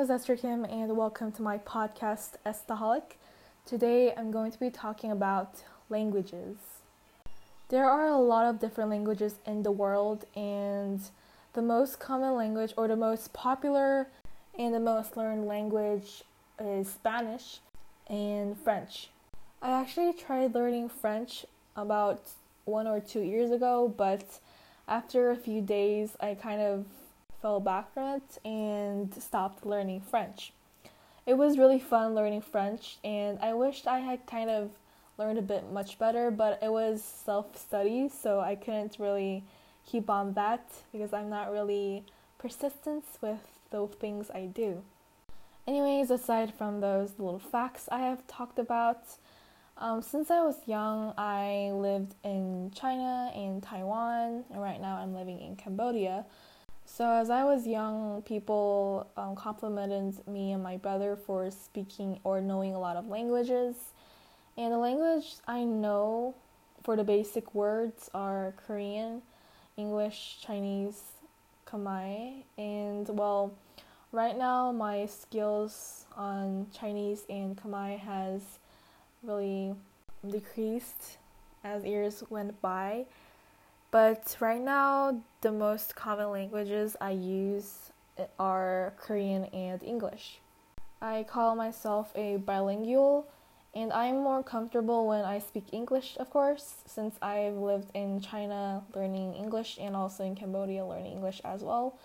name is Esther Kim, and welcome to my podcast, Estaholic. Today I'm going to be talking about languages. There are a lot of different languages in the world, and the most common language, or the most popular and the most learned language, is Spanish and French. I actually tried learning French about one or two years ago, but after a few days, I kind of fell back from it and stopped learning French. It was really fun learning French, and I wished I had kind of learned a bit much better, but it was self study, so I couldn't really keep on that because I'm not really persistent with the things I do. Anyways, aside from those little facts I have talked about, um, since I was young, I lived in China and Taiwan, and right now I'm living in Cambodia. So, as I was young, people um, complimented me and my brother for speaking or knowing a lot of languages. And the language I know for the basic words are Korean, English, Chinese, Khmer, and well, right now my skills on Chinese and Khmer has really decreased as years went by. But right now, the most common languages I use are Korean and English. I call myself a bilingual, and I'm more comfortable when I speak English, of course, since I've lived in China learning English and also in Cambodia learning English as well.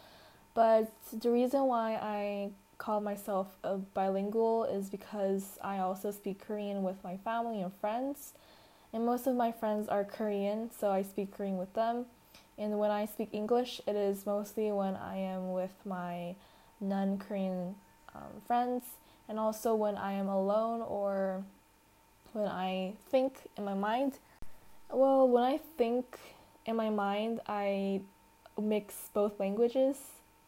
But the reason why I call myself a bilingual is because I also speak Korean with my family and friends. And most of my friends are Korean, so I speak Korean with them. And when I speak English, it is mostly when I am with my non Korean um, friends, and also when I am alone or when I think in my mind. Well, when I think in my mind, I mix both languages.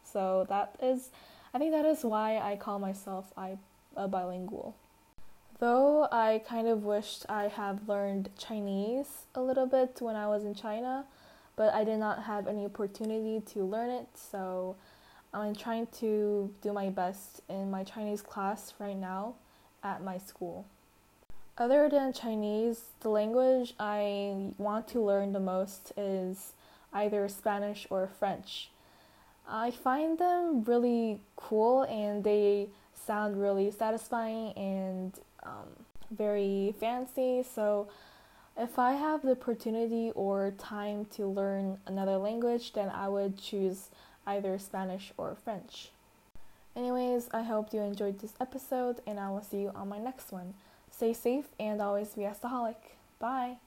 So that is I think that is why I call myself I, a bilingual. Though I kind of wished I have learned Chinese a little bit when I was in China, but I did not have any opportunity to learn it, so I'm trying to do my best in my Chinese class right now at my school. Other than Chinese, the language I want to learn the most is either Spanish or French. I find them really cool and they sound really satisfying and um, very fancy. So, if I have the opportunity or time to learn another language, then I would choose either Spanish or French. Anyways, I hope you enjoyed this episode and I will see you on my next one. Stay safe and always be a Bye.